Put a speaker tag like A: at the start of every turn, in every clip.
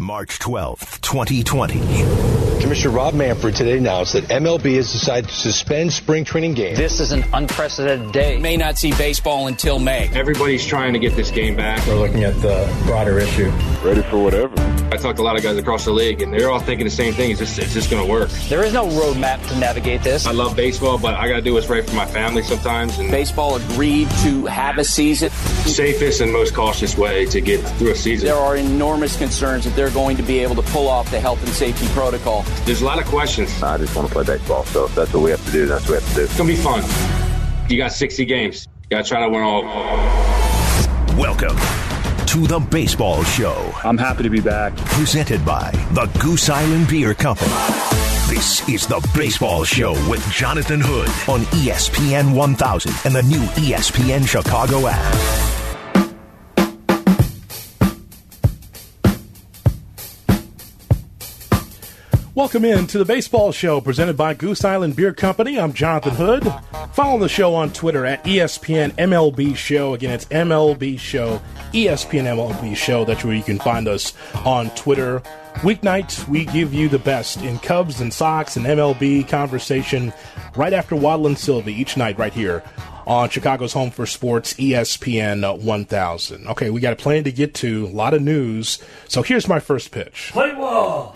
A: March 12th, 2020.
B: Commissioner Rob Manfred today announced that MLB has decided to suspend spring training games.
C: This is an unprecedented day.
D: May not see baseball until May.
E: Everybody's trying to get this game back.
F: We're looking at the broader issue.
G: Ready for whatever.
E: I talked to a lot of guys across the league, and they're all thinking the same thing. It's just, it's just going to work.
C: There is no roadmap to navigate this.
E: I love baseball, but I got to do what's right for my family sometimes. And
D: baseball agreed to have a season.
E: Safest and most cautious way to get through a season.
D: There are enormous concerns that they're going to be able to pull off the health and safety protocol.
E: There's a lot of questions.
G: I just want to play baseball, so if that's what we have to do, that's what we have to do.
E: It's going to be fun. You got 60 games. You got to try to win all.
A: Welcome to the Baseball Show.
H: I'm happy to be back.
A: Presented by the Goose Island Beer Company. This is the Baseball Show with Jonathan Hood on ESPN 1000 and the new ESPN Chicago app.
I: Welcome in to the Baseball Show presented by Goose Island Beer Company. I'm Jonathan Hood. Follow the show on Twitter at ESPN MLB Show. Again, it's MLB Show, ESPN MLB Show. That's where you can find us on Twitter. Weeknights, we give you the best in Cubs and Sox and MLB conversation right after Waddle and Silvy each night right here on Chicago's Home for Sports, ESPN 1000. Okay, we got a plan to get to, a lot of news. So here's my first pitch.
J: Play ball!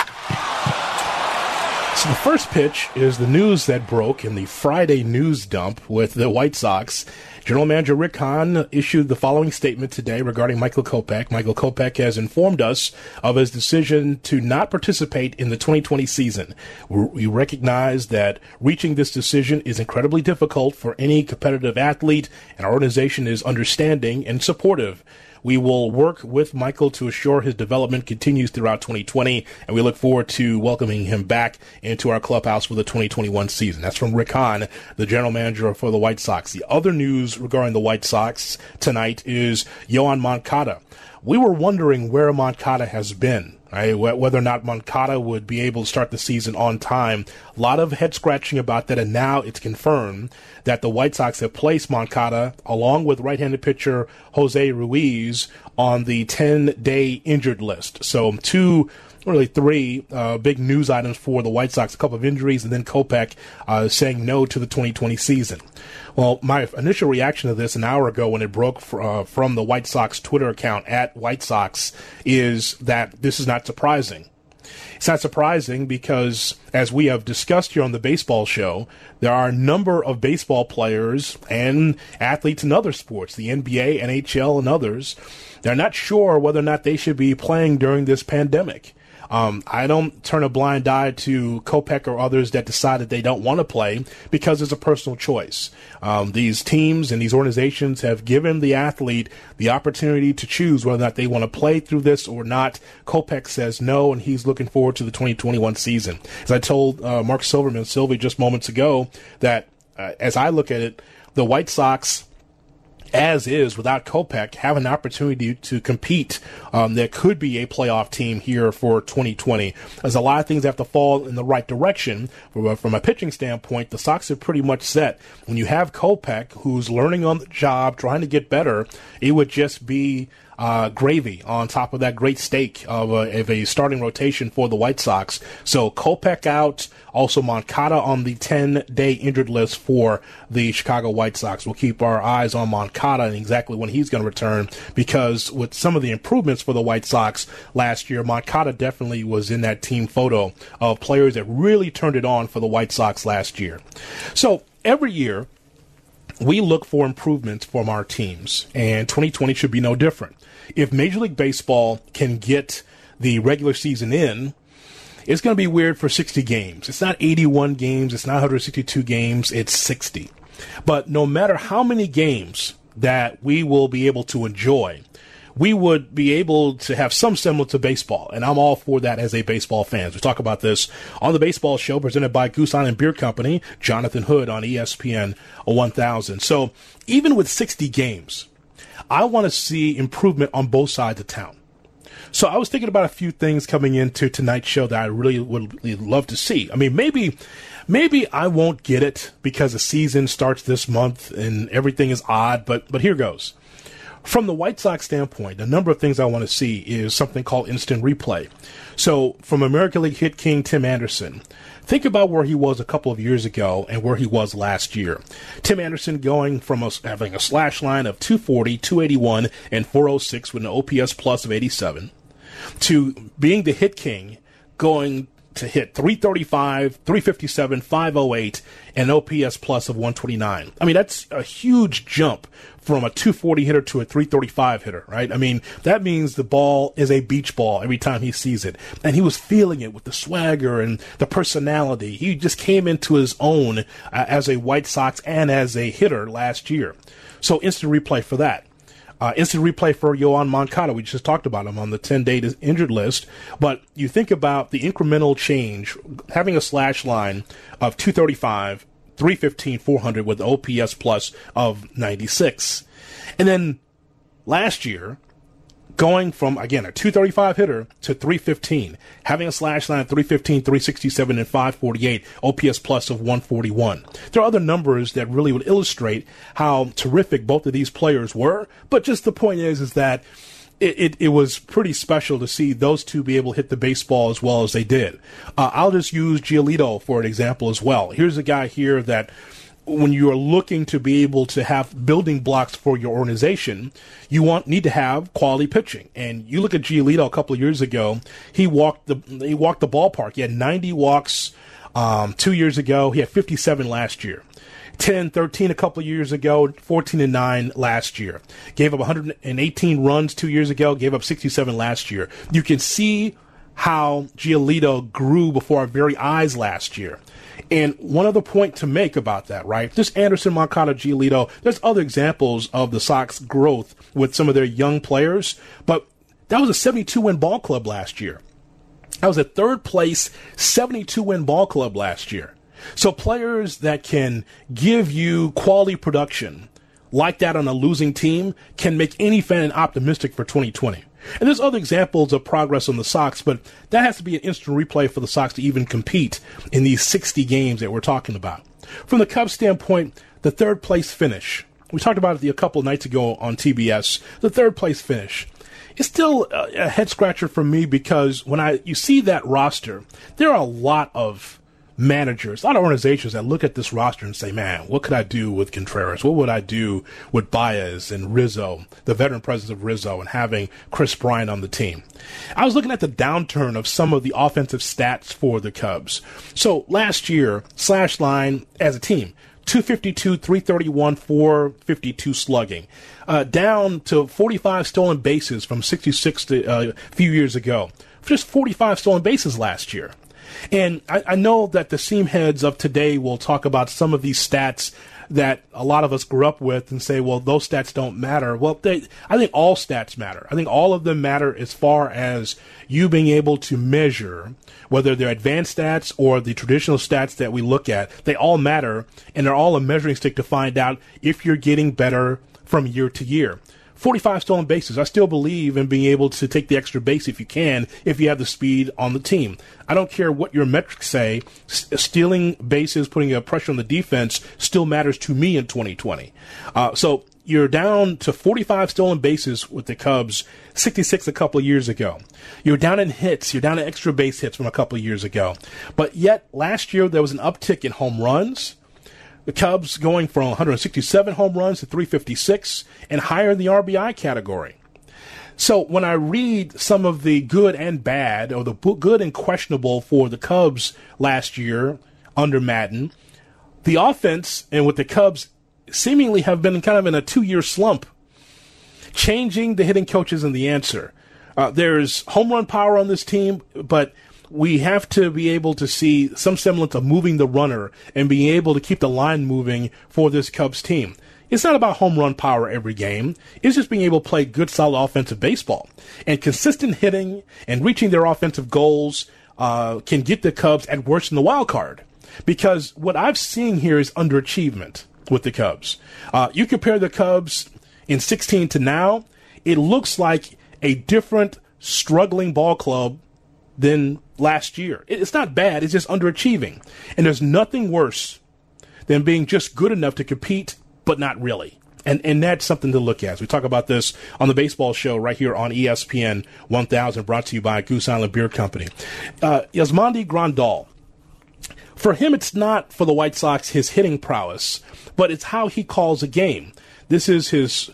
I: So the first pitch is the news that broke in the Friday news dump with the White Sox. General Manager Rick Hahn issued the following statement today regarding Michael Kopech. Michael Kopech has informed us of his decision to not participate in the 2020 season. We recognize that reaching this decision is incredibly difficult for any competitive athlete, and our organization is understanding and supportive. We will work with Michael to assure his development continues throughout 2020, and we look forward to welcoming him back into our clubhouse for the 2021 season. That's from Rick Hahn, the general manager for the White Sox. The other news regarding the White Sox tonight is Yoan Moncada. We were wondering where Moncada has been right? Whether or not Moncada would be able to start the season on time. A lot of head scratching about that, and now it's confirmed that the White Sox have placed Moncada along with right-handed pitcher Jose Ruiz on the 10-day injured list. So two really three uh, big news items for the White Sox: a couple of injuries, and then Kopech uh, saying no to the 2020 season. Well, my initial reaction to this an hour ago when it broke fr- uh, from the White Sox Twitter account at White Sox is that this is not surprising. It's not surprising because, as we have discussed here on the baseball show, there are a number of baseball players and athletes in other sports, the NBA, NHL, and others. They're not sure whether or not they should be playing during this pandemic. Um, I don't turn a blind eye to Kopech or others that decide that they don't want to play because it's a personal choice. Um, these teams and these organizations have given the athlete the opportunity to choose whether or not they want to play through this or not. Kopech says no, and he's looking forward to the 2021 season. As I told uh, Marc Silverman, Silvy, just moments ago, that uh, as I look at it, the White Sox as is without Kopech have an opportunity to compete. Um, there could be a playoff team here for 2020. There's a lot of things that have to fall in the right direction. From, from a pitching standpoint, the Sox are pretty much set. When you have Kopech, who's learning on the job, trying to get better, it would just be uh, gravy on top of that great steak of a, of a, starting rotation for the White Sox. So Kopech out, also Moncada on the 10 day injured list for the Chicago White Sox. We'll keep our eyes on Moncada and exactly when he's going to return because with some of the improvements for the White Sox last year, Moncada definitely was in that team photo of players that really turned it on for the White Sox last year. So every year, we look for improvements from our teams, and 2020 should be no different. If Major League Baseball can get the regular season in, it's going to be weird for 60 games. It's not 81 games, it's not 162 games, it's 60. But no matter how many games that we will be able to enjoy, we would be able to have some semblance of baseball. And I'm all for that as a baseball fan. We talk about this on the baseball show presented by Goose Island Beer Company, Jonathan Hood on ESPN 1000. So even with 60 games, I want to see improvement on both sides of town. So I was thinking about a few things coming into tonight's show that I really would love to see. I mean, maybe, maybe I won't get it because the season starts this month and everything is odd, but, but here goes. From the White Sox standpoint, a number of things I want to see is something called instant replay. So, from American League hit king Tim Anderson, think about where he was a couple of years ago and where he was last year. Tim Anderson going from a, having a slash line of 240, 281, and 406 with an OPS plus of 87 to being the hit king going to hit 335, 357, 508, and OPS plus of 129. I mean, that's a huge jump from a 240 hitter to a 335 hitter, right? I mean, that means the ball is a beach ball every time he sees it. And he was feeling it with the swagger and the personality. He just came into his own uh, as a White Sox and as a hitter last year. So instant replay for that. Uh, instant replay for Yoan Moncada. We just talked about him on the 10 day injured list. But you think about the incremental change, having a slash line of 235, 315, 400 with OPS plus of 96. And then last year, going from again a 235 hitter to 315, having a slash line of 315, 367, and 548, OPS plus of 141. There are other numbers that really would illustrate how terrific both of these players were, but just the point is, is that it, it, it, was pretty special to see those two be able to hit the baseball as well as they did. Uh, I'll just use Giolito for an example as well. Here's a guy here that when you are looking to be able to have building blocks for your organization, you want need to have quality pitching. And you look at Giolito a couple of years ago; he walked the he walked the ballpark. He had 90 walks um, two years ago. He had 57 last year. 10 13 a couple of years ago, 14 and 9 last year. Gave up 118 runs two years ago, gave up 67 last year. You can see how Giolito grew before our very eyes last year. And one other point to make about that, right? This Anderson, Moncada, Giolito, there's other examples of the Sox growth with some of their young players, but that was a 72 win ball club last year. That was a third place 72 win ball club last year. So players that can give you quality production like that on a losing team can make any fan optimistic for 2020. And there's other examples of progress on the Sox, but that has to be an instant replay for the Sox to even compete in these 60 games that we're talking about. From the Cubs standpoint, the third place finish. We talked about it a couple nights ago on TBS. The third place finish. It's still a head scratcher for me because when I you see that roster, there are a lot of managers, a lot of organizations that look at this roster and say, man, what could I do with Contreras? What would I do with Baez and Rizzo, the veteran presence of Rizzo, and having Kris Bryant on the team? I was looking at the downturn of some of the offensive stats for the Cubs. So last year, slash line as a team, 252, 331, 452 slugging. Uh, down to 45 stolen bases from 66 to, uh, a few years ago. Just 45 stolen bases last year. And I, I know that the seam heads of today will talk about some of these stats that a lot of us grew up with and say, well, those stats don't matter. Well, they, I think all stats matter. I think all of them matter as far as you being able to measure whether they're advanced stats or the traditional stats that we look at. They all matter and they're all a measuring stick to find out if you're getting better from year to year. 45 stolen bases. I still believe in being able to take the extra base if you can, if you have the speed on the team. I don't care what your metrics say. Stealing bases, putting a pressure on the defense still matters to me in 2020. Uh, so you're down to 45 stolen bases with the Cubs, 66 a couple of years ago. You're down in hits. You're down in extra base hits from a couple of years ago. But yet last year there was an uptick in home runs the Cubs going from 167 home runs to 356 and higher in the RBI category. So when I read some of the good and bad, or the good and questionable for the Cubs last year under Maddon, the offense and with the Cubs seemingly have been kind of in a two year slump. Changing the hitting coaches and the answer. Uh, there's home run power on this team, but we have to be able to see some semblance of moving the runner and being able to keep the line moving for this Cubs team. It's not about home run power every game. It's just being able to play good, solid offensive baseball. And consistent hitting and reaching their offensive goals uh, can get the Cubs at worst in the wild card. Because what I've seen here is underachievement with the Cubs. Uh, you compare the Cubs in 16 to now, it looks like a different struggling ball club than last year. It's not bad, it's just underachieving. And there's nothing worse than being just good enough to compete, but not really. And, and that's something to look at. we talk about this on the baseball show right here on ESPN 1000, brought to you by Goose Island Beer Company. Uh, Yasmani Grandal. For him, it's not for the White Sox his hitting prowess, but it's how he calls a game. This is his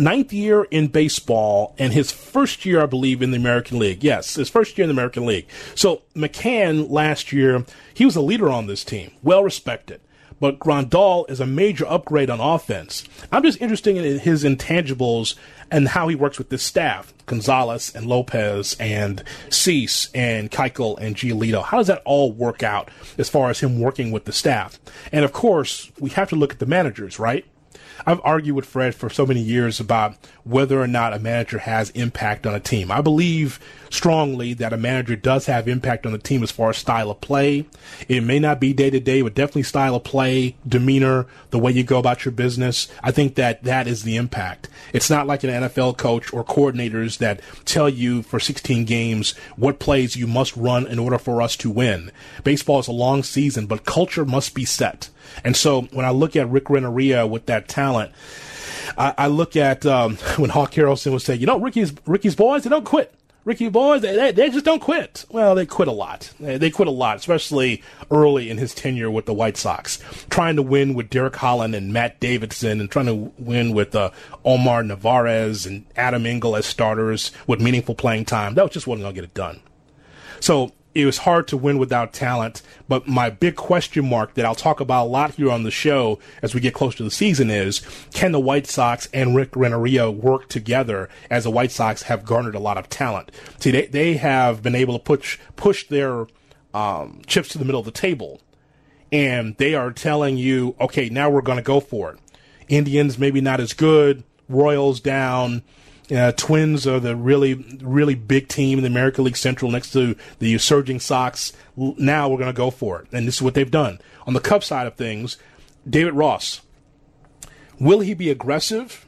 I: ninth year in baseball and his first year, I believe, in the American League. Yes, his first year in the American League. So McCann last year, he was a leader on this team, well respected. But Grandal is a major upgrade on offense. I'm just interested in his intangibles and how he works with this staff, Gonzalez and Lopez and Cease and Keuchel and Giolito. How does that all work out as far as him working with the staff? And of course, we have to look at the managers, right? I've argued with Fred for so many years about whether or not a manager has impact on a team. I believe strongly that a manager does have impact on the team as far as style of play. It may not be day to day, but definitely style of play, demeanor, the way you go about your business. I think that that is the impact. It's not like an NFL coach or coordinators that tell you for 16 games what plays you must run in order for us to win. Baseball is a long season, but culture must be set. And so when I look at Rick Renteria with that talent, I, I look at um, when Hawk Harrelson would say, you know, Ricky's Ricky's boys, they don't quit. Ricky boys, they, they, just don't quit. Well, they quit a lot. They, quit a lot, especially early in his tenure with the White Sox. Trying to win with Derek Holland and Matt Davidson and trying to win with uh, Omar Narvaez and Adam Engel as starters with meaningful playing time. That just wasn't going to get it done. So it was hard to win without talent. But my big question mark that I'll talk about a lot here on the show as we get close to the season is can the White Sox and Rick Renteria work together as the White Sox have garnered a lot of talent? See, they, they have been able to push, push their um, chips to the middle of the table. And they are telling you, okay, now we're going to go for it. Indians maybe not as good, Royals down, uh, Twins are the really, really big team in the American League Central next to the surging Sox. Now we're going to go for it. And this is what they've done. On the Cubs side of things, David Ross. Will he be aggressive?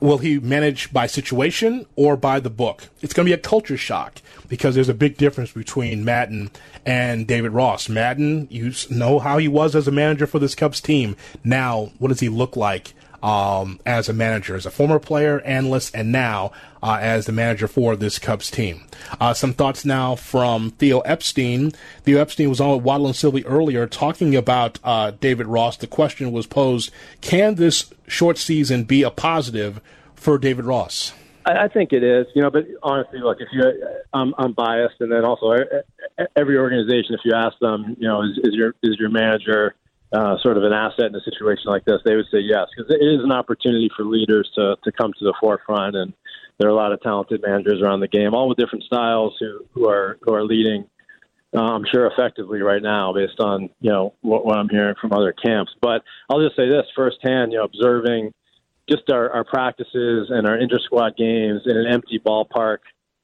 I: Will he manage by situation or by the book? It's going to be a culture shock because there's a big difference between Maddon and David Ross. Maddon, you know how he was as a manager for this Cubs team. Now, what does he look like um, as a manager, as a former player, analyst, and now uh, as the manager for this Cubs team. Uh, some thoughts now from Theo Epstein. Theo Epstein was on with Waddle and Silvy earlier talking about uh, David Ross. The question was posed: Can this short season be a positive for David Ross?
F: I think it is, you know. But honestly, look, if you, I'm, I'm biased, and then also every organization, if you ask them, you know, is, is your is your manager uh, sort of an asset in a situation like this, they would say yes, because it is an opportunity for leaders to, to come to the forefront. And there are a lot of talented managers around the game, all with different styles, who, who are who are leading. Uh, I'm sure effectively right now, based on you know what, what I'm hearing from other camps. But I'll just say this firsthand: you know, observing just our, our practices and our inter squad games in an empty ballpark,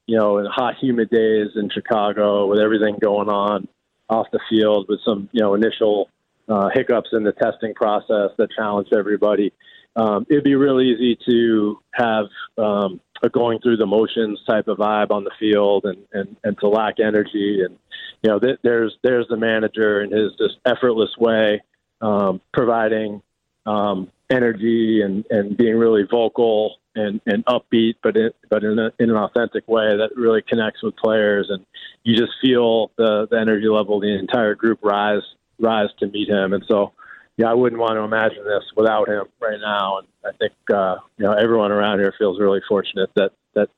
F: you know, in hot, humid days in Chicago with everything going on off the field, with some you know initial uh, hiccups in the testing process that challenged everybody. Um, it'd be real easy to have um, a going through the motions type of vibe on the field and, and, and to lack energy. And, you know, th- there's, there's the manager in his just effortless way, um, providing um, energy and, and being really vocal and, and upbeat, but it, but in, a, in an authentic way that really connects with players. And you just feel the, the energy level, the entire group rise rise to meet him. And so, yeah, I wouldn't want to imagine this without him right now. And I think uh, you know everyone around here feels really fortunate that that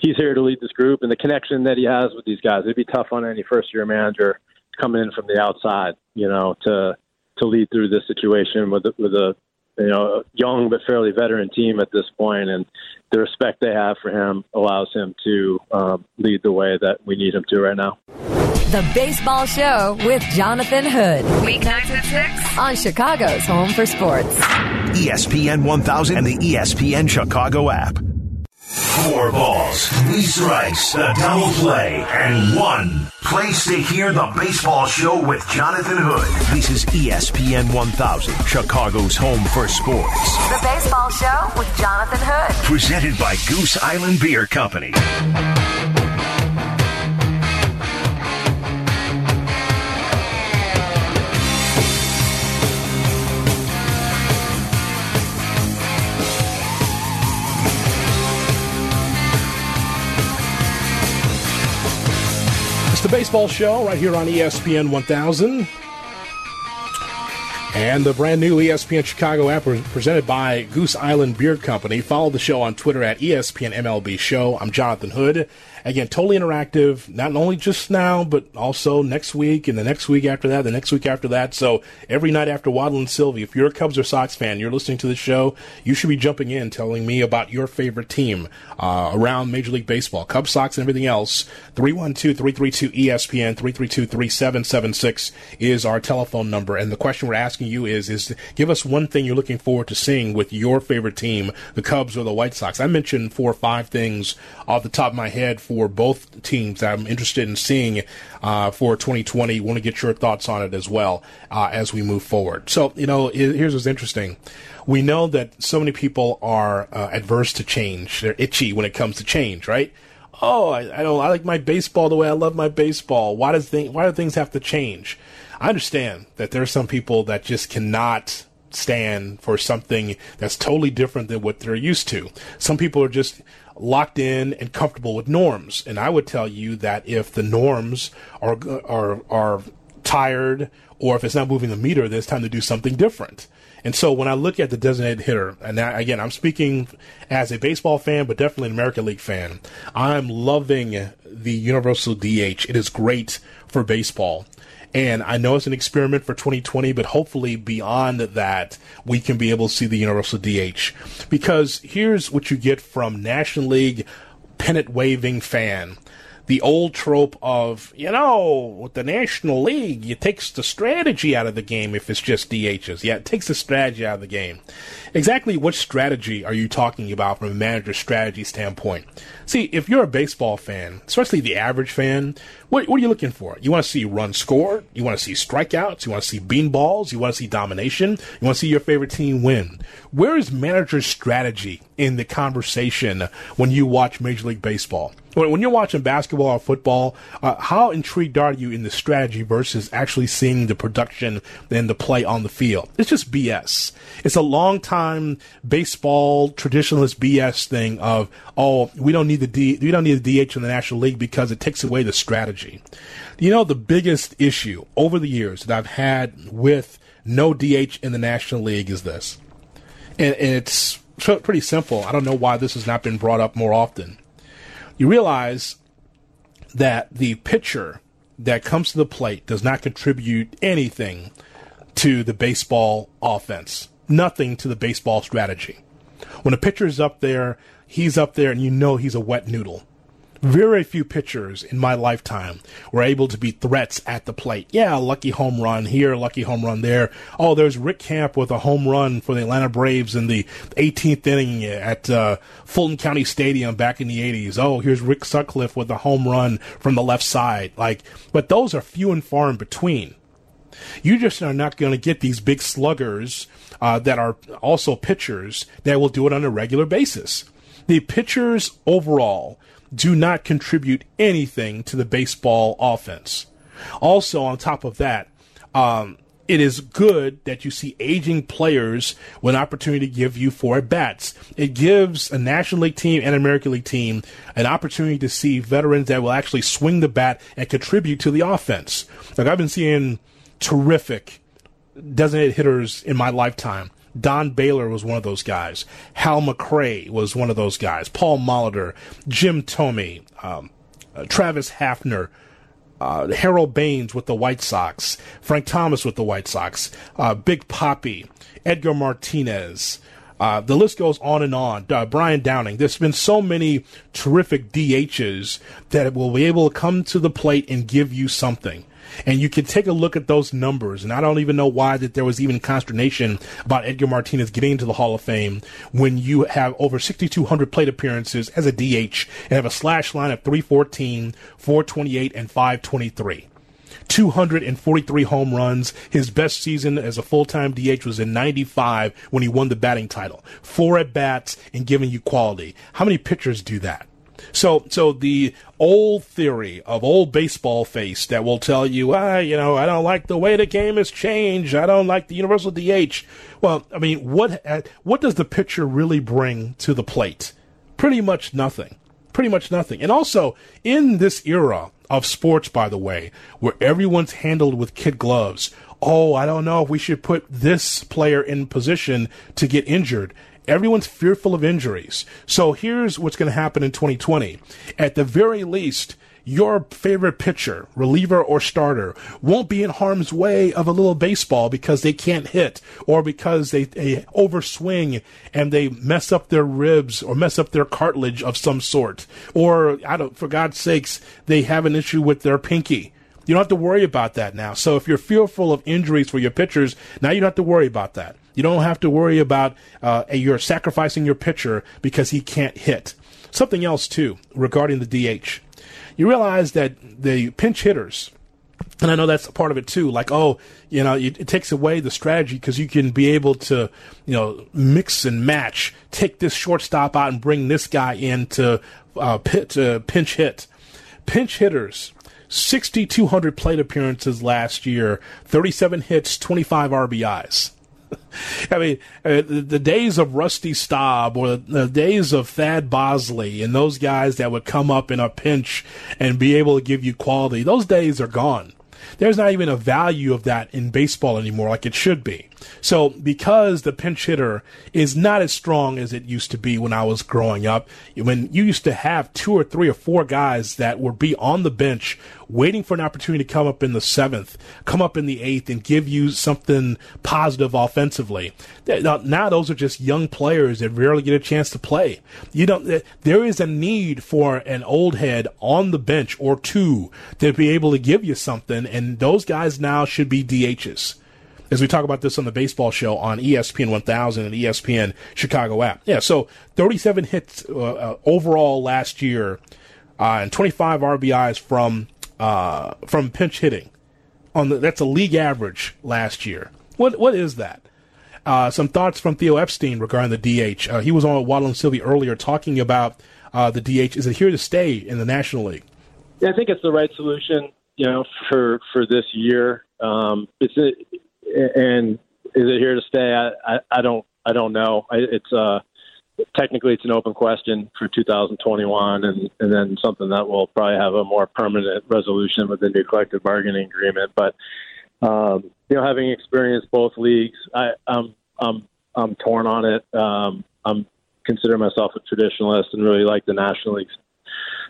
F: he's here to lead this group and the connection that he has with these guys. It'd be tough on any first year manager coming in from the outside, you know, to to lead through this situation with with a you know young but fairly veteran team at this point, and the respect they have for him allows him to um, lead the way that we need him to right now.
H: The Baseball Show with Jonathan Hood. Weeknights at 6 on Chicago's Home for Sports.
A: ESPN 1000 and the ESPN Chicago app. Four balls, three strikes, a double play, and one place to hear the baseball show with Jonathan Hood. This is ESPN 1000, Chicago's home for sports.
H: The Baseball Show with Jonathan Hood.
A: Presented by Goose Island Beer Company.
I: The baseball show right here on ESPN 1000. And the brand new ESPN Chicago app presented by Goose Island Beer Company. Follow the show on Twitter at ESPN MLB Show. I'm Jonathan Hood. Again, totally interactive, not only just now, but also next week and the next week after that, the next week after that. So every night after Waddle and Silvy, if you're a Cubs or Sox fan, you're listening to the show, you should be jumping in, telling me about your favorite team uh, around Major League Baseball, Cubs, Sox, and everything else. 312-332-ESPN, 332-3776 is our telephone number. And the question we're asking you is, is give us one thing you're looking forward to seeing with your favorite team, the Cubs or the White Sox. I mentioned four or five things off the top of my head for for both teams that I'm interested in seeing uh, for 2020. Want to get your thoughts on it as well uh, as we move forward. So, you know, here's what's interesting. We know that so many people are uh, adverse to change. They're itchy when it comes to change, right? Oh, I, I, don't. I like my baseball the way I love my baseball. Why does thing, Why do things have to change? I understand that there are some people that just cannot stand for something that's totally different than what they're used to. Some people are just locked in and comfortable with norms. And I would tell you that if the norms are are are tired or if it's not moving the meter, there's time to do something different. And so when I look at the designated hitter, and again, I'm speaking as a baseball fan, but definitely an American League fan, I'm loving the universal DH. It is great for baseball. And I know it's an experiment for 2020, but hopefully beyond that, we can be able to see the universal DH. Because here's what you get from National League pennant waving fan the old trope of, you know, with the National League, it takes the strategy out of the game if it's just DHs. Yeah, it takes the strategy out of the game. Exactly what strategy are you talking about from a manager's strategy standpoint? See, if you're a baseball fan, especially the average fan, what, what are you looking for? You want to see runs scored? You want to see strikeouts? You want to see beanballs? You want to see domination? You want to see your favorite team win? Where is manager's strategy in the conversation when you watch Major League Baseball? when you're watching basketball or football, uh, how intrigued are you in the strategy versus actually seeing the production and the play on the field? It's just BS. It's a long time baseball traditionalist BS thing of, oh, we don't need the D, we don't need the DH in the National League because it takes away the strategy. You know, the biggest issue over the years that I've had with no DH in the National League is this. And, and it's pretty simple. I don't know why this has not been brought up more often you realize that the pitcher that comes to the plate does not contribute anything to the baseball offense, nothing to the baseball strategy. When a pitcher is up there, he's up there and you know he's a wet noodle. Very few pitchers in my lifetime were able to be threats at the plate. Yeah, lucky home run here, lucky home run there. Oh, there's Rick Camp with a home run for the Atlanta Braves in the 18th inning at uh, Fulton County Stadium back in the 80s. Oh, here's Rick Sutcliffe with a home run from the left side. Like, but those are few and far in between. You just are not going to get these big sluggers uh, that are also pitchers that will do it on a regular basis. The pitchers overall do not contribute anything to the baseball offense. Also, on top of that, um, it is good that you see aging players with an opportunity to give you four at bats. It gives a National League team and an American League team an opportunity to see veterans that will actually swing the bat and contribute to the offense. Like I've been seeing terrific designated hitters in my lifetime Don Baylor was one of those guys. Hal McRae was one of those guys. Paul Molitor, Jim Thome, um, uh, Travis Hafner, uh, Harold Baines with the White Sox, Frank Thomas with the White Sox, uh, Big Papi, Edgar Martinez. Uh, the list goes on and on. Uh, Brian Downing. There's been so many terrific DHs that will be able to come to the plate and give you something. And you can take a look at those numbers. And I don't even know why that there was even consternation about Edgar Martinez getting into the Hall of Fame when you have over 6,200 plate appearances as a DH and have a slash line of 314, 428, and 523. 243 home runs. His best season as a full-time DH was in 95 when he won the batting title. Four at bats and giving you quality. How many pitchers do that? So, so the old theory of old baseball face that will tell you, ah, you know, I don't like the way the game has changed. I don't like the universal DH. Well, I mean, what what does the pitcher really bring to the plate? Pretty much nothing pretty much nothing. And also, in this era of sports, by the way, where everyone's handled with kid gloves, oh, I don't know if we should put this player in position to get injured. Everyone's fearful of injuries. So here's what's going to happen in 2020. At the very least, your favorite pitcher, reliever or starter, won't be in harm's way of a little baseball because they can't hit or because they, they overswing and they mess up their ribs or mess up their cartilage of some sort. Or, I don't, for God's sakes, they have an issue with their pinky. You don't have to worry about that now. So if you're fearful of injuries for your pitchers, now you don't have to worry about that. You don't have to worry about uh, you're sacrificing your pitcher because he can't hit. Something else too regarding the DH you realize that the pinch hitters, and I know that's a part of it too. Like, oh, you know, it, it takes away the strategy because you can be able to, you know, mix and match, take this shortstop out and bring this guy in to uh, pit, uh, pinch hit. Pinch hitters, 6,200 plate appearances last year, 37 hits, 25 RBIs. I mean, uh, the, days of Rusty Staub or the, days of Thad Bosley and those guys that would come up in a pinch and be able to give you quality, those days are gone. There's not even a value of that in baseball anymore like it should be. So because the pinch hitter is not as strong as it used to be when I was growing up, when you used to have two or three or four guys that would be on the bench waiting for an opportunity to come up in the seventh, come up in the eighth, and give you something positive offensively. Now, now those are just young players that rarely get a chance to play. You don't. There is a need for an old head on the bench or two to be able to give you something, and those guys now should be DHs as we talk about this on the baseball show on ESPN 1000 and ESPN Chicago app. Yeah, so 37 hits uh, uh, overall last year uh, and 25 RBIs from uh, from pinch hitting. On the, that's a league average last year. What what is that? Uh, some thoughts from Theo Epstein regarding the DH. Uh, he was on Waddle and Silvy earlier talking about the DH. Is it here to stay in the National League?
F: Yeah, I think it's the right solution. You know, for for this year, um, it's and is it here to stay? I, I, I don't I don't know. I, it's uh technically it's an open question for 2021, and and then something that will probably have a more permanent resolution with the new collective bargaining agreement. But um, you know, having experienced both leagues, I, I'm I'm I'm torn on it. Um, I'm consider myself a traditionalist and really like the National League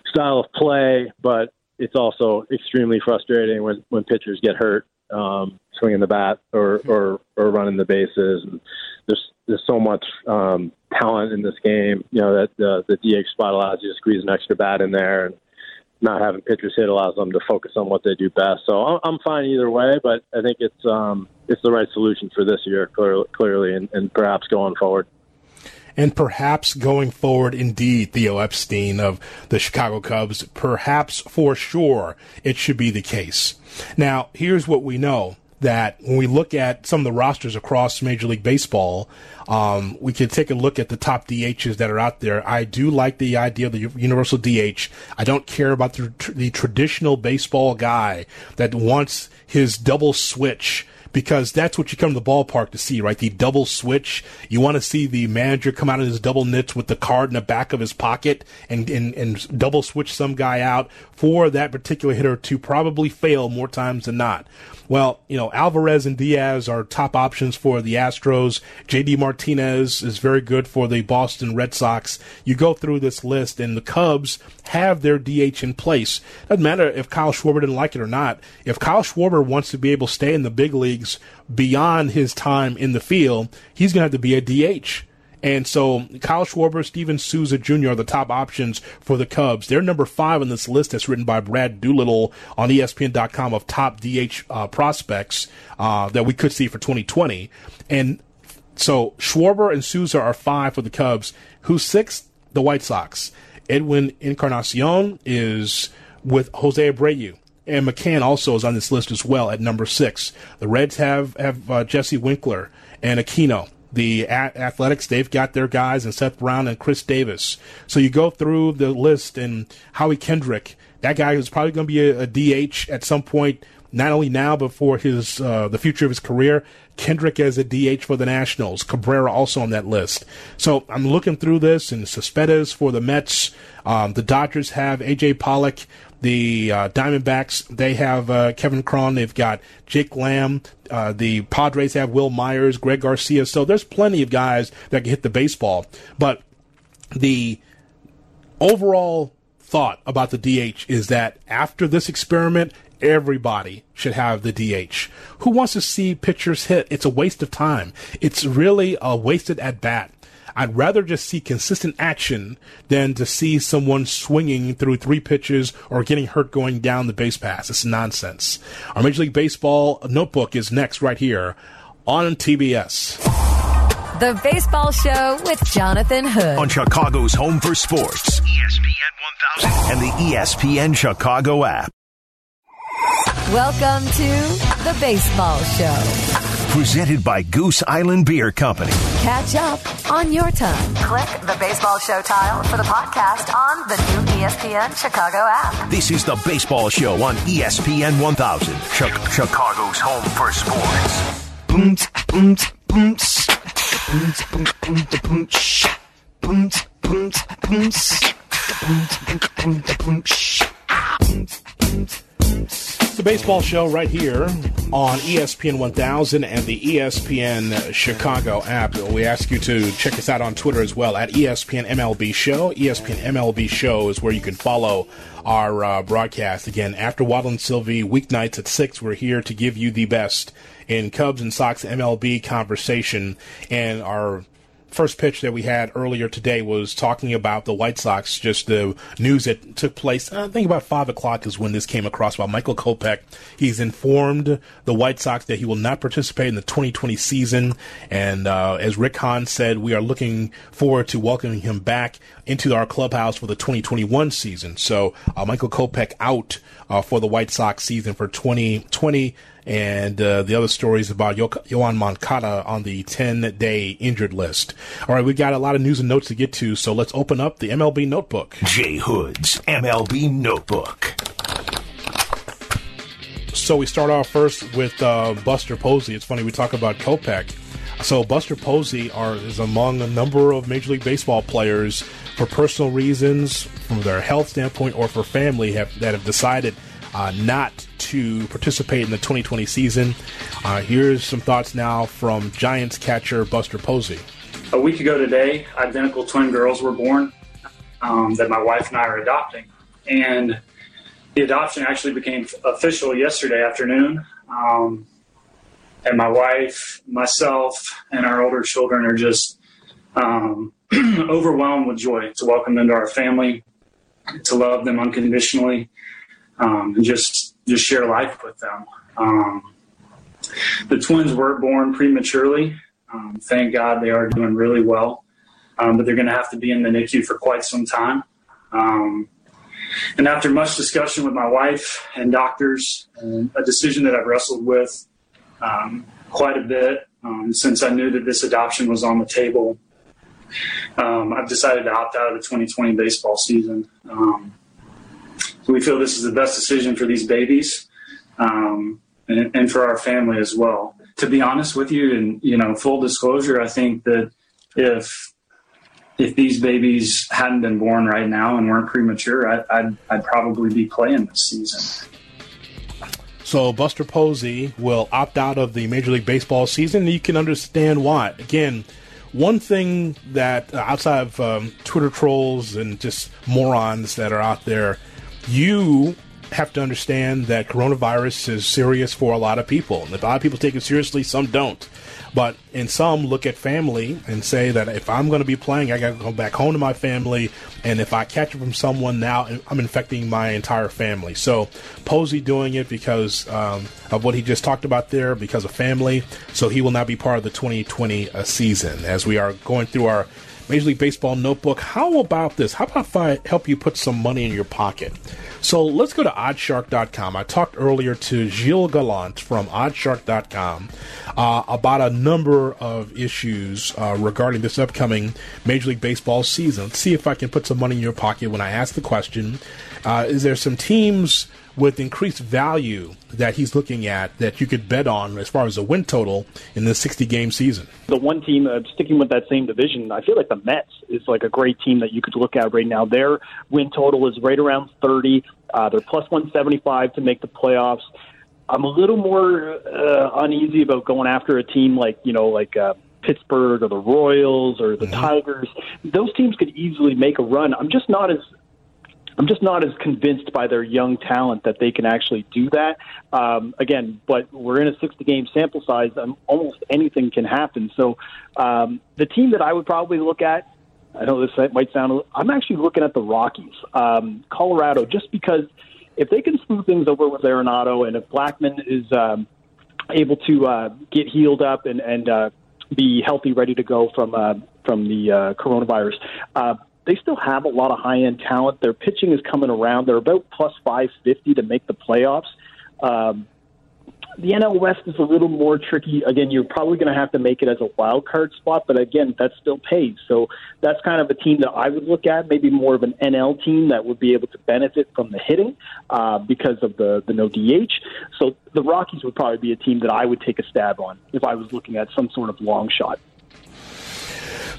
F: style of play, but it's also extremely frustrating when when pitchers get hurt um, swinging the bat or, or or running the bases. And there's there's so much um, talent in this game. You know that the the DH spot allows you to squeeze an extra bat in there, and not having pitchers hit allows them to focus on what they do best. So I'm fine either way, but I think it's um, it's the right solution for this year, clearly, and, and perhaps going forward
I: and perhaps going forward, indeed, Theo Epstein of the Chicago Cubs, perhaps for sure it should be the case. Now, here's what we know that when we look at some of the rosters across Major League Baseball, um, we can take a look at the top DHs that are out there. I do like the idea of the universal DH. I don't care about the, the traditional baseball guy that wants his double switch because that's what you come to the ballpark to see, right? The double switch. You want to see the manager come out in his double knits with the card in the back of his pocket and, and, and double switch some guy out for that particular hitter to probably fail more times than not. Well, you know, Alvarez and Diaz are top options for the Astros. JD Martinez is very good for the Boston Red Sox. You go through this list, and the Cubs have their DH in place. Doesn't matter if Kyle Schwarber didn't like it or not. If Kyle Schwarber wants to be able to stay in the big leagues beyond his time in the field, he's going to have to be a DH. And so Kyle Schwarber, Steven Souza Jr. are the top options for the Cubs. They're number five on this list that's written by Brad Doolittle on ESPN.com of top DH uh, prospects uh, that we could see for 2020. And so Schwarber and Souza are five for the Cubs. Who's sixth? The White Sox. Edwin Encarnacion is with Jose Abreu. And McCann also is on this list as well at number six. The Reds have have uh, Jesse Winker and Aquino the Athletics, they've got their guys and Seth Brown and Chris Davis. So you go through the list and Howie Kendrick that guy is probably going to be a, a, DH at some point, not only now but for his uh, the future of his career. Kendrick as a DH for the Nationals, Cabrera also on that list. So I'm looking through this, and Cespedes for the Mets. Um, the Dodgers have AJ Pollock. The uh, Diamondbacks, they have uh, Kevin Cron. They've got Jake Lamb. Uh, the Padres have Wil Myers, Greg Garcia. So there's plenty of guys that can hit the baseball. But the overall thought about the DH is that after this experiment, everybody should have the DH. Who wants to see pitchers hit? It's a waste of time. It's really a wasted at bat. I'd rather just see consistent action than to see someone swinging through three pitches or getting hurt going down the base pass. It's nonsense. Our Major League Baseball notebook is next right here on TBS.
H: The Baseball Show with Jonathan Hood.
A: On Chicago's Home for Sports, ESPN 1000 and the ESPN Chicago app.
H: Welcome to The Baseball Show.
A: Presented by Goose Island Beer Company.
H: Catch up on your time. Click the Baseball Show tile for the podcast on the new ESPN Chicago app.
A: This is The Baseball Show on ESPN 1000, Ch- Chicago's home for sports. Boom, boom, boom, boom, boom, boom, boom, boom, boom, boom,
I: boom, boom, boom, boom, the baseball show right here on ESPN 1000 and the ESPN Chicago app. We ask you to check us out on Twitter as well at ESPN MLB Show. ESPN MLB Show is where you can follow our uh, broadcast. Again, after Waddle and Silvy, weeknights at 6, we're here to give you the best in Cubs and Sox MLB conversation. And our first pitch that we had earlier today was talking about the White Sox, just the news that took place. I think about five o'clock is when this came across about Michael Kopech. He's informed the White Sox that he will not participate in the 2020 season. And uh, as Rick Hahn said, we are looking forward to welcoming him back into our clubhouse for the 2021 season. So uh, Michael Kopech out uh, for the White Sox season for 2020 and uh, the other stories about Yo- Yoan Moncada on the 10 day injured list. All right, we got a lot of news and notes to get to, so let's open up the MLB notebook.
A: Jay Hood's MLB notebook.
I: So we start off first with uh, Buster Posey. It's funny we talk about Kopech. So Buster Posey are, is among a number of Major League Baseball players for personal reasons, from their health standpoint, or for family have, that have decided uh, not to participate in the 2020 season. Uh, here's some thoughts now from Giants catcher Buster Posey.
J: A week ago today, identical twin girls were born um, that my wife and I are adopting. And the adoption actually became official yesterday afternoon. Um, and my wife, myself, and our older children are just um, overwhelmed with joy to welcome them to our family, to love them unconditionally, um, and just just share life with them. Um, the twins were born prematurely. Um, thank God they are doing really well, um, but they're going to have to be in the NICU for quite some time. Um, and after much discussion with my wife and doctors, and a decision that I've wrestled with um, quite a bit since I knew that this adoption was on the table, I've decided to opt out of the 2020 baseball season. We feel this is the best decision for these babies um, and, and, for our family as well. To be honest with you, and you know, full disclosure, I think that if if these babies hadn't been born right now and weren't premature, I, I'd, I'd probably be playing this season.
I: So Buster Posey will opt out of the Major League Baseball season. You can understand why. Again, one thing that uh, outside of um, Twitter trolls and just morons that are out there you have to understand that coronavirus is serious for a lot of people. And a lot of people take it seriously, some don't. But in some, look at family and say that if I'm going to be playing, I got to go back home to my family. And if I catch it from someone now, I'm infecting my entire family. So Posey doing it because um, of what he just talked about there, because of family. So he will not be part of the 2020 uh, season as we are going through our Major League Baseball notebook. How about this? How about if I help you put some money in your pocket? So let's go to oddshark.com. I talked earlier to Gilles Gallant from oddshark.com uh, about a number of issues uh, regarding this upcoming Major League Baseball season. Let's see if I can put some money in your pocket when I ask the question uh, Is there some teams with increased value that he's looking at that you could bet on as far as a win total in the 60 game season?
K: The one team, uh, sticking with that same division, I feel like the Mets is like a great team that you could look at right now. Their win total is right around 30. Uh, they're plus 175 to make the playoffs. I'm a little more uh, uneasy about going after a team like, you know, like, uh, Pittsburgh or the Royals or the mm-hmm. Tigers, those teams could easily make a run. I'm just not as I'm just not as convinced by their young talent that they can actually do that. Um, again, but we're in a 60 game sample size. Almost anything can happen. So um, the team that I would probably look at, I know this might sound, I'm actually looking at the Rockies, um, Colorado, just because if they can smooth things over with Arenado and if Blackmon is um, able to uh, get healed up and, and uh, be healthy, ready to go from uh, from the uh, coronavirus. Uh, they still have a lot of high end talent. Their pitching is coming around. They're about plus 550 to make the playoffs. Um, the NL West is a little more tricky. Again, you're probably going to have to make it as a wild card spot, but again, that still pays. So that's kind of a team that I would look at, maybe more of an NL team that would be able to benefit from the hitting uh, because of the the no DH. So the Rockies would probably be a team that I would take a stab on if I was looking at some sort of long shot.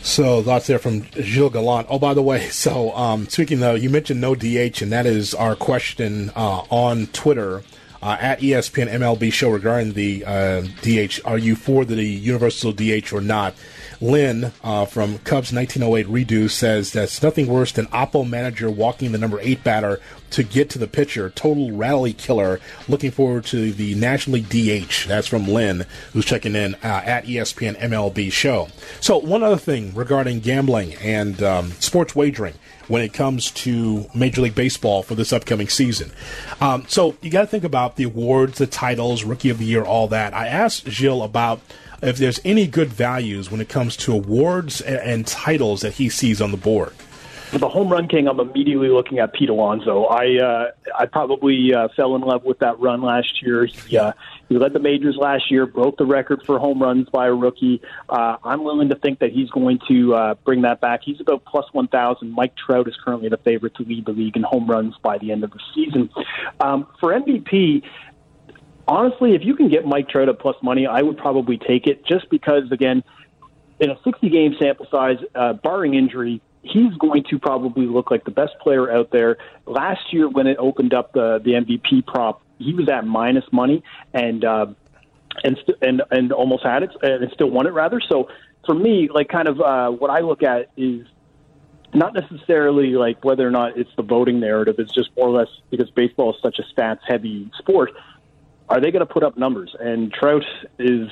I: So thoughts there from Gilles Gallant. Oh, by the way, so um, speaking though, you mentioned no DH, and that is our question uh, on Twitter. Uh, at ESPN MLB show regarding the uh, DH. Are you for the universal DH or not? Lynn uh, from Cubs 1908 Redo says that's nothing worse than Oppo manager walking the number eight batter to get to the pitcher. Total rally killer. Looking forward to the National League DH. That's from Lynn, who's checking in uh, at ESPN MLB show. So one other thing regarding gambling and um, sports wagering when it comes to Major League Baseball for this upcoming season. Um, so you got to think about the awards, the titles, Rookie of the Year, all that. I asked Jill about if there's any good values when it comes to awards and, and titles that he sees on the board.
K: For the home run king, I'm immediately looking at Pete Alonso. I uh, I probably uh, fell in love with that run last year. He uh, he led the majors last year, broke the record for home runs by a rookie. Uh, I'm willing to think that he's going to uh, bring that back. He's about plus 1,000. Mike Trout is currently the favorite to lead the league in home runs by the end of the season. Um, for MVP, honestly, if you can get Mike Trout at plus money, I would probably take it just because, again, in a 60 game sample size, uh, barring injury, he's going to probably look like the best player out there. Last year, when it opened up the, the MVP prop, he was at minus money and, uh, and, st- and, and almost had it and still won it rather. So for me, like kind of, uh, what I look at is not necessarily like whether or not it's the voting narrative. It's just more or less because baseball is such a stats heavy sport are they going to put up numbers? And Trout is,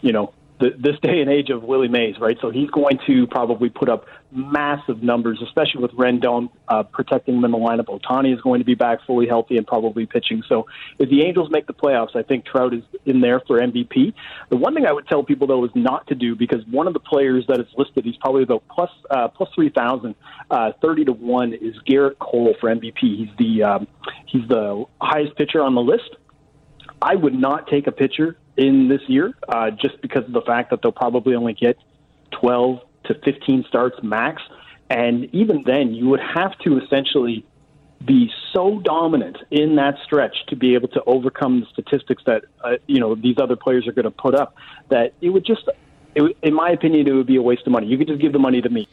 K: you know, this day and age of Willie Mays, right? So he's going to probably put up massive numbers, especially with Rendon uh, protecting him in the lineup. Ohtani is going to be back fully healthy and probably pitching. So if the Angels make the playoffs, I think Trout is in there for MVP. The one thing I would tell people though is not to do because one of the players that is listed, he's probably about plus uh, plus three thousand, uh, thirty to one, is Gerrit Cole for MVP. He's the um, he's the highest pitcher on the list. I would not take a pitcher in this year uh, just because of the fact that they'll probably only get 12 to 15 starts max. And even then, you would have to essentially be so dominant in that stretch to be able to overcome the statistics that uh, you know these other players are going to put up. That it would just, it, in my opinion, it would be a waste of money. You could just give the money to me.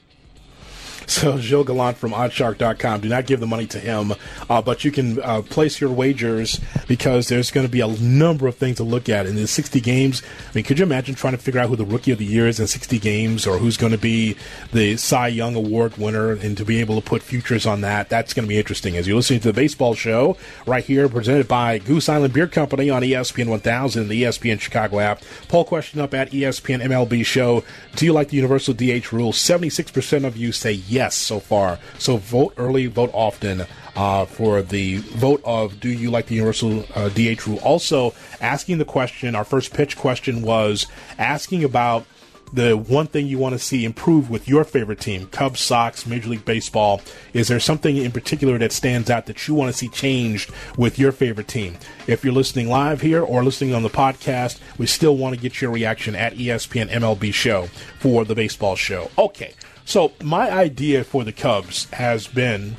I: So Gilles Gallant from oddshark.com. Do not give the money to him, uh, but you can uh, place your wagers because there's going to be a number of things to look at in the 60 games. I mean, could you imagine trying to figure out who the rookie of the year is in 60 games or who's going to be the Cy Young Award winner and to be able to put futures on that? That's going to be interesting as you're listening to the baseball show right here presented by Goose Island Beer Company on ESPN 1000, the ESPN Chicago app. Poll question up at ESPN MLB show. Do you like the universal DH rule? 76% of you say yes yes so far. So vote early, vote often uh, for the vote of do you like the universal uh, DH rule? Also, asking the question, our first pitch question was asking about the one thing you want to see improve with your favorite team, Cubs, Sox, Major League Baseball? Is there something in particular that stands out that you want to see changed with your favorite team? If you're listening live here or listening on the podcast, we still want to get your reaction at ESPN MLB Show for the baseball show. Okay, so my idea for the Cubs has been.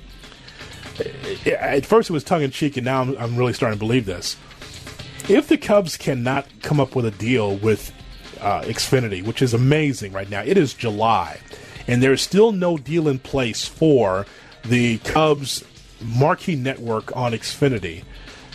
I: At first, it was tongue in cheek, and now I'm, I'm really starting to believe this. If the Cubs cannot come up with a deal with uh, Xfinity, which is amazing right now. It is July, and there's still no deal in place for the Cubs marquee network on Xfinity.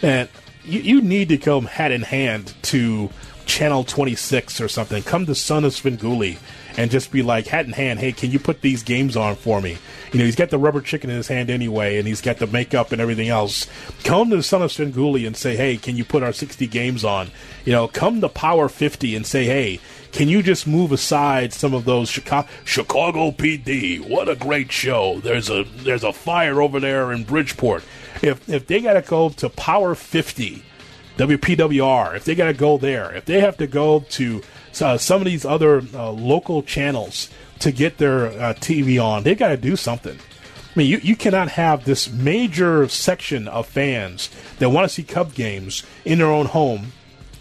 I: And you, you need to come hat in hand to Channel 26 or something. Come to Son of Svengoolie and just be like, hat in hand, hey, can you put these games on for me? You know, he's got the rubber chicken in his hand anyway, and he's got the makeup and everything else. Come to the Son of Svengoolie and say, hey, can you put our 60 games on? You know, come to Power 50 and say, hey, can you just move aside some of those Chicago, Chicago PD? What a great show! There's a there's a fire over there in Bridgeport. If if they got to go to Power 50, WPWR, if they got to go there, if they have to go to uh, some of these other uh, local channels to get their uh, TV on, they got to do something. I mean, you, you cannot have this major section of fans that want to see Cub games in their own home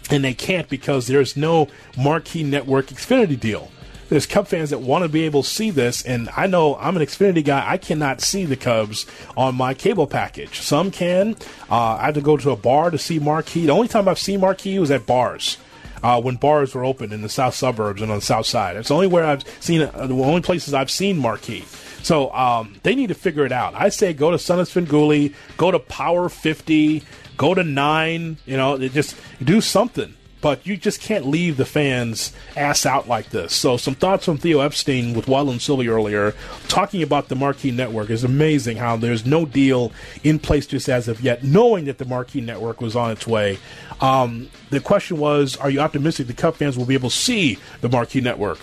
I: and they can't because there's no marquee network Xfinity deal. There's Cub fans that want to be able to see this, and I know I'm an Xfinity guy. I cannot see the Cubs on my cable package. Some can. Uh, I have to go to a bar to see marquee. The only time I've seen marquee was at bars. Uh, when bars were open in the south suburbs and on the south side. It's the only where I've seen uh, the only places I've seen marquee. So um, they need to figure it out. I say go to of Svengoolie, go to Power 50, go to nine. You know, just do something. But you just can't leave the fans ass out like this. So, some thoughts from Theo Epstein with Waddle and Silvy earlier, talking about the Marquee Network. is amazing how there's no deal in place just as of yet, knowing that the Marquee Network was on its way. Um, the question was, are you optimistic the Cup fans will be able to see the Marquee Network?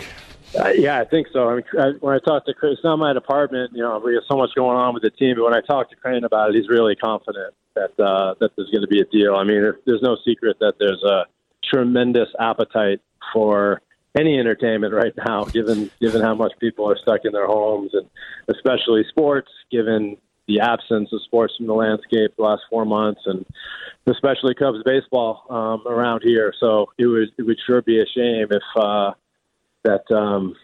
F: Uh, yeah, I think so. I mean, I, when I talked to Chris, not my department. You know, we have so much going on with the team. But when I talked to Crane about it, he's really confident that uh, that there's going to be a deal. I mean, there's no secret that there's a tremendous appetite for any entertainment right now, given given how much people are stuck in their homes, and especially sports, given the absence of sports from the landscape the last four months, and especially Cubs baseball um, around here. So it would it would sure be a shame if uh, that um,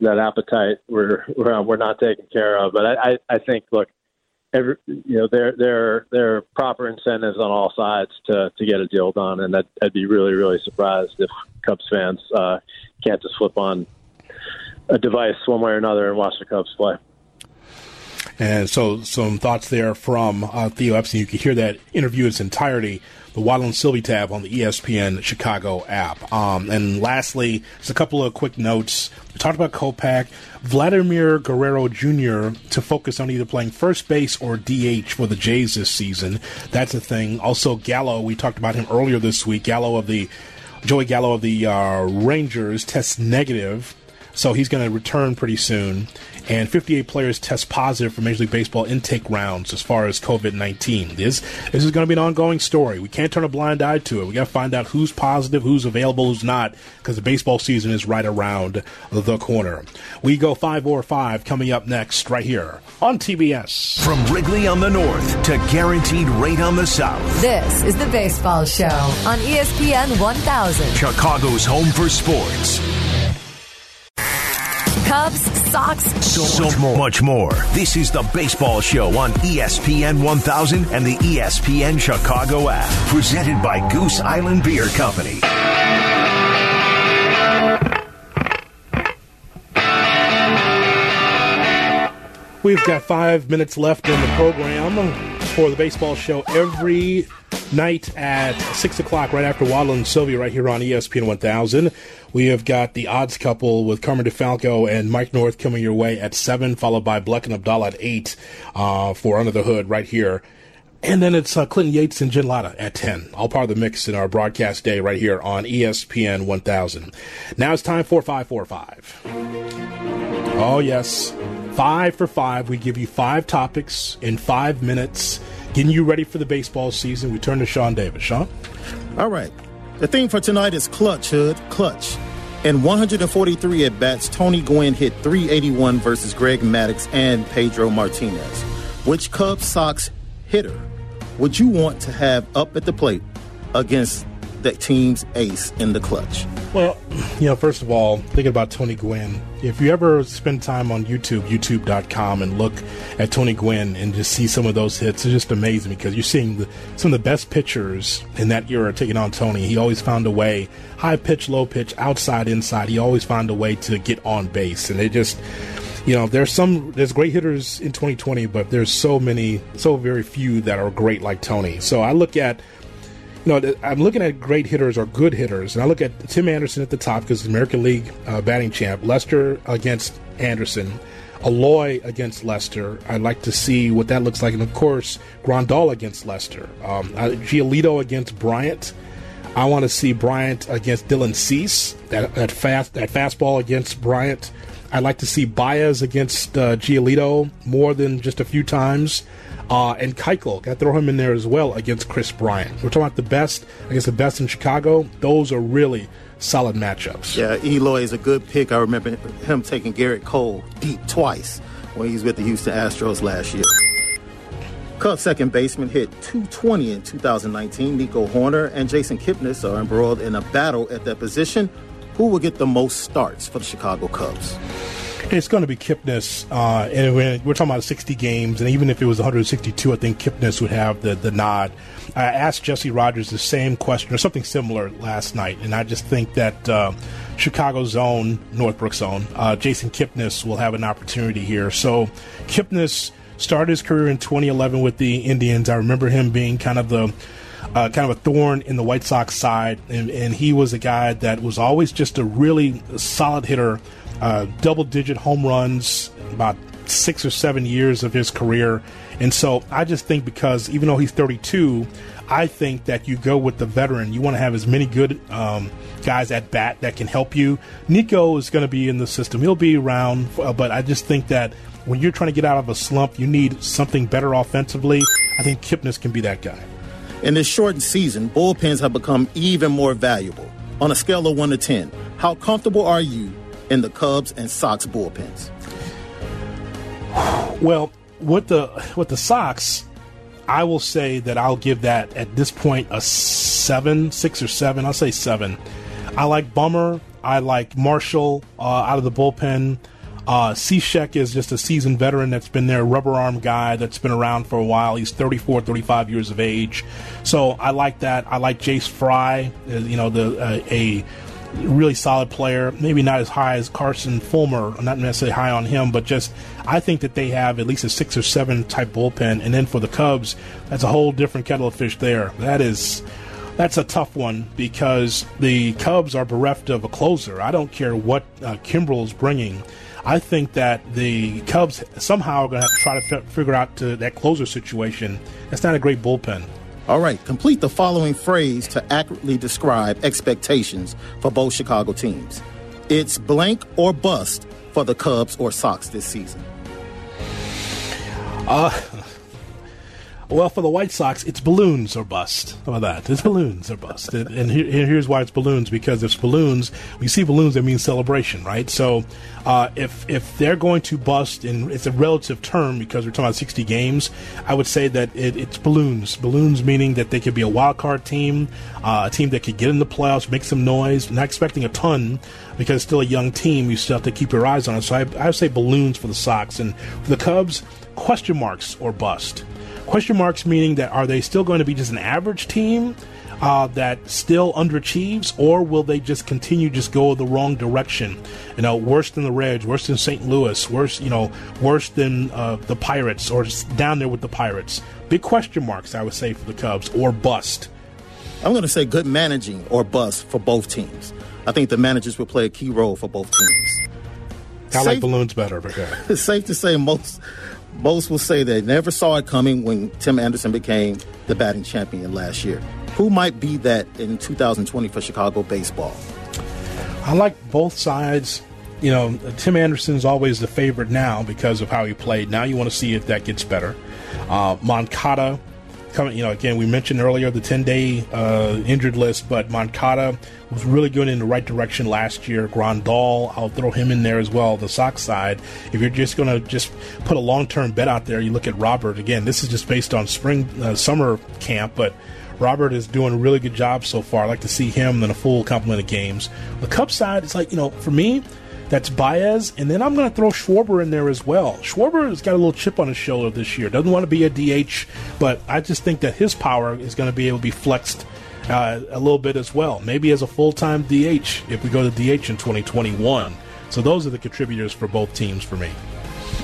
F: that appetite we're we're, we're not taken care of. But I, I, I think look every, you know, there there there are proper incentives on all sides to to get a deal done, and that, I'd be really really surprised if Cubs fans uh, can't just flip on a device one way or another and watch the Cubs play.
I: And so, some thoughts there from uh, Theo Epstein. You can hear that interview in its entirety the Waddle and Silvy tab on the ESPN Chicago app. Um, and lastly, just a couple of quick notes. We talked about Kopech. Vladimir Guerrero Jr. to focus on either playing first base or DH for the Jays this season. That's a thing. Also, Gallo, we talked about him earlier this week. Gallo of the Joey Gallo of the uh, Rangers tests negative, so he's going to return pretty soon and 58 players test positive for Major League Baseball intake rounds as far as COVID 19. This, this is going to be an ongoing story. We can't turn a blind eye to it. We got to find out who's positive, who's available, who's not, because the baseball season is right around the corner. We go 5 or 5 coming up next, right here on TBS.
A: From Wrigley on the north to guaranteed rate on the south.
H: This is the Baseball Show on ESPN 1000.
A: Chicago's home for sports.
H: Cubs, Sox,
A: so, so much, much more. This is the Baseball Show on ESPN 1000 and the ESPN Chicago app. Presented by Goose Island Beer Company.
I: We've got five minutes left in the program for the baseball show every night at 6 o'clock, right after Waddle and Silvy, right here on ESPN 1000. We have got the odds couple with Carmen DeFalco and Mike North coming your way at 7, followed by Bleck and Abdallah at 8 uh, for Under the Hood right here. And then it's uh, Clinton Yates and Jen Lada at 10. All part of the mix in our broadcast day right here on ESPN 1000. Now it's time for 545. Oh, yes. Five for five. We give you five topics in five minutes, getting you ready for the baseball season. We turn to Sean Davis. Sean?
L: All right. The theme for tonight is clutch, Hood. Clutch. In 143 at bats, Tony Gwynn hit 381 versus Greg Maddux and Pedro Martinez. Which Cubs Sox hitter would you want to have up at the plate against the team's ace in the clutch?
I: Well, you know, first of all, thinking about Tony Gwynn, if you ever spend time on YouTube, youtube.com, and look at Tony Gwynn and just see some of those hits, it's just amazing because you're seeing the, some of the best pitchers in that era taking on Tony. He always found a way, high pitch, low pitch, outside, inside. He always found a way to get on base. And it just, you know, there's some, there's great hitters in 2020, but there's so many, so very few that are great like Tony. So I look at, know, I'm looking at great hitters or good hitters, and I look at Tim Anderson at the top because he's American League uh, batting champ. Lester against Anderson. Eloy against Lester. I'd like to see what that looks like. And of course, Grandal against Lester. Um, uh, Giolito against Bryant. I want to see Bryant against Dylan Cease. That, that fast that fastball against Bryant. I'd like to see Baez against uh, Giolito more than just a few times. Uh, and Keuchel, got to throw him in there as well against Kris Bryant. We're talking about the best against the best in Chicago. Those are really solid matchups.
L: Yeah, Eloy is a good pick. I remember him taking Gerrit Cole deep twice when he was with the Houston Astros last year. Cubs second baseman hit 220 in 2019. Nico Hoerner and Jason Kipnis are embroiled in a battle at that position. Who will get the most starts for the Chicago Cubs?
I: It's going to be Kipnis, uh, and we're talking about 60 games, and even if it was 162, I think Kipnis would have the, the nod. I asked Jesse Rogers the same question or something similar last night, and I just think that uh, Chicago's own, Northbrook's own, uh, Jason Kipnis will have an opportunity here. So Kipnis started his career in 2011 with the Indians. I remember him being kind of the uh, kind of a thorn in the White Sox side, and, and he was a guy that was always just a really solid hitter uh, double digit home runs about six or seven years of his career. And so I just think because even though he's 32, I think that you go with the veteran. You want to have as many good um, guys at bat that can help you. Nico is going to be in the system. He'll be around, uh, but I just think that when you're trying to get out of a slump, you need something better offensively. I think Kipnis can be that guy.
L: In this shortened season, bullpens have become even more valuable. On a scale of 1 to 10, how comfortable are you in the Cubs and Sox bullpens?
I: Well, with the with the Sox, I will say that I'll give that at this point a seven, six or seven. I'll say seven. I like Bummer. I like Marshall uh, out of the bullpen. Uh, Cishek is just a seasoned veteran that's been there, rubber arm guy that's been around for a while. He's 34, 35 years of age. So I like that. I like Jace Fry, uh, you know, the uh, a really solid player. Maybe not as high as Carson Fulmer. I'm not necessarily high on him, but just I think that they have at least a six or seven type bullpen. And then for the Cubs, that's a whole different kettle of fish there. That is. That's a tough one because the Cubs are bereft of a closer. I don't care what uh, Kimbrel's bringing. I think that the Cubs somehow are going to have to try to f- figure out to that closer situation. That's not a great bullpen.
L: All right, complete the following phrase to accurately describe expectations for both Chicago teams. It's blank or bust for the Cubs or Sox this season.
I: Uh, well, for the White Sox, it's balloons or bust. How about that? It's balloons or bust. and, and here, here's why it's balloons because if it's balloons, we see balloons, that means celebration, right? So uh, if if they're going to bust, and it's a relative term because we're talking about 60 games, I would say that it, it's balloons. Balloons meaning that they could be a wild card team, uh, a team that could get in the playoffs, make some noise. Not expecting a ton because it's still a young team. You still have to keep your eyes on it. So I, I would say balloons for the Sox. And for the Cubs, question marks or bust. Question marks meaning that are they still going to be just an average team uh, that still underachieves, or will they just continue just go the wrong direction? You know, worse than the Reds, worse than St. Louis, worse you know, worse than uh, the Pirates, or down there with the Pirates. Big question marks, I would say, for the Cubs, or bust.
L: I'm going to say good managing or bust for both teams. I think the managers will play a key role for both teams.
I: I safe, like balloons better, but yeah.
L: it's safe to say most most will say they never saw it coming when Tim Anderson became the batting champion last year. Who might be that in 2020 for Chicago baseball?
I: I like both sides. You know, Tim Anderson's always the favorite now because of how he played. Now you want to see if that gets better. Uh, Moncada coming. You know, again, we mentioned earlier the 10 day uh, injured list, but Moncada was really going in the right direction last year. Grandal, I'll throw him in there as well. The Sox side, if you're just going to just put a long term bet out there, you look at Robert. Again, this is just based on spring, uh, summer camp, but Robert is doing a really good job so far. I like to see him in a full complement of games. The Cup side, it's like, you know, for me, that's Baez, and then I'm going to throw Schwarber in there as well. Schwarber has got a little chip on his shoulder this year. Doesn't want to be a DH, but I just think that his power is going to be able to be flexed uh, a little bit as well. Maybe as a full time DH if we go to DH in 2021. So those are the contributors for both teams for me.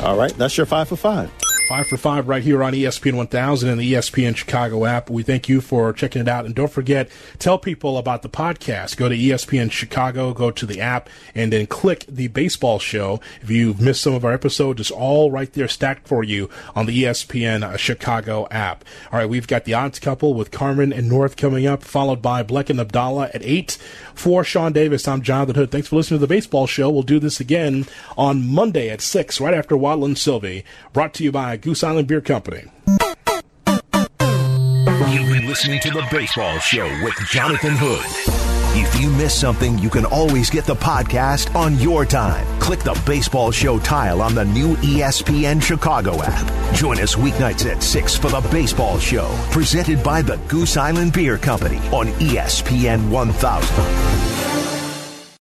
M: All right, that's your five for five.
I: Five for five right here on ESPN 1000 and the ESPN Chicago app. We thank you for checking it out. And don't forget, tell people about the podcast. Go to ESPN Chicago, go to the app, and then click the baseball show. If you've missed some of our episodes, it's all right there stacked for you on the ESPN uh, Chicago app. All right, we've got the odds couple with Carmen and North coming up, followed by Bleck and Abdallah at 8. For Sean Davis, I'm Jonathan Hood. Thanks for listening to the baseball show. We'll do this again on Monday at 6, right after Waddle and Silvy. Brought to you by Goose Island Beer Company.
A: You've been listening to The Baseball Show with Jonathan Hood. If you miss something, you can always get the podcast on your time. Click the Baseball Show tile on the new ESPN Chicago app. Join us weeknights at 6 for The Baseball Show, presented by the Goose Island Beer Company on ESPN 1000.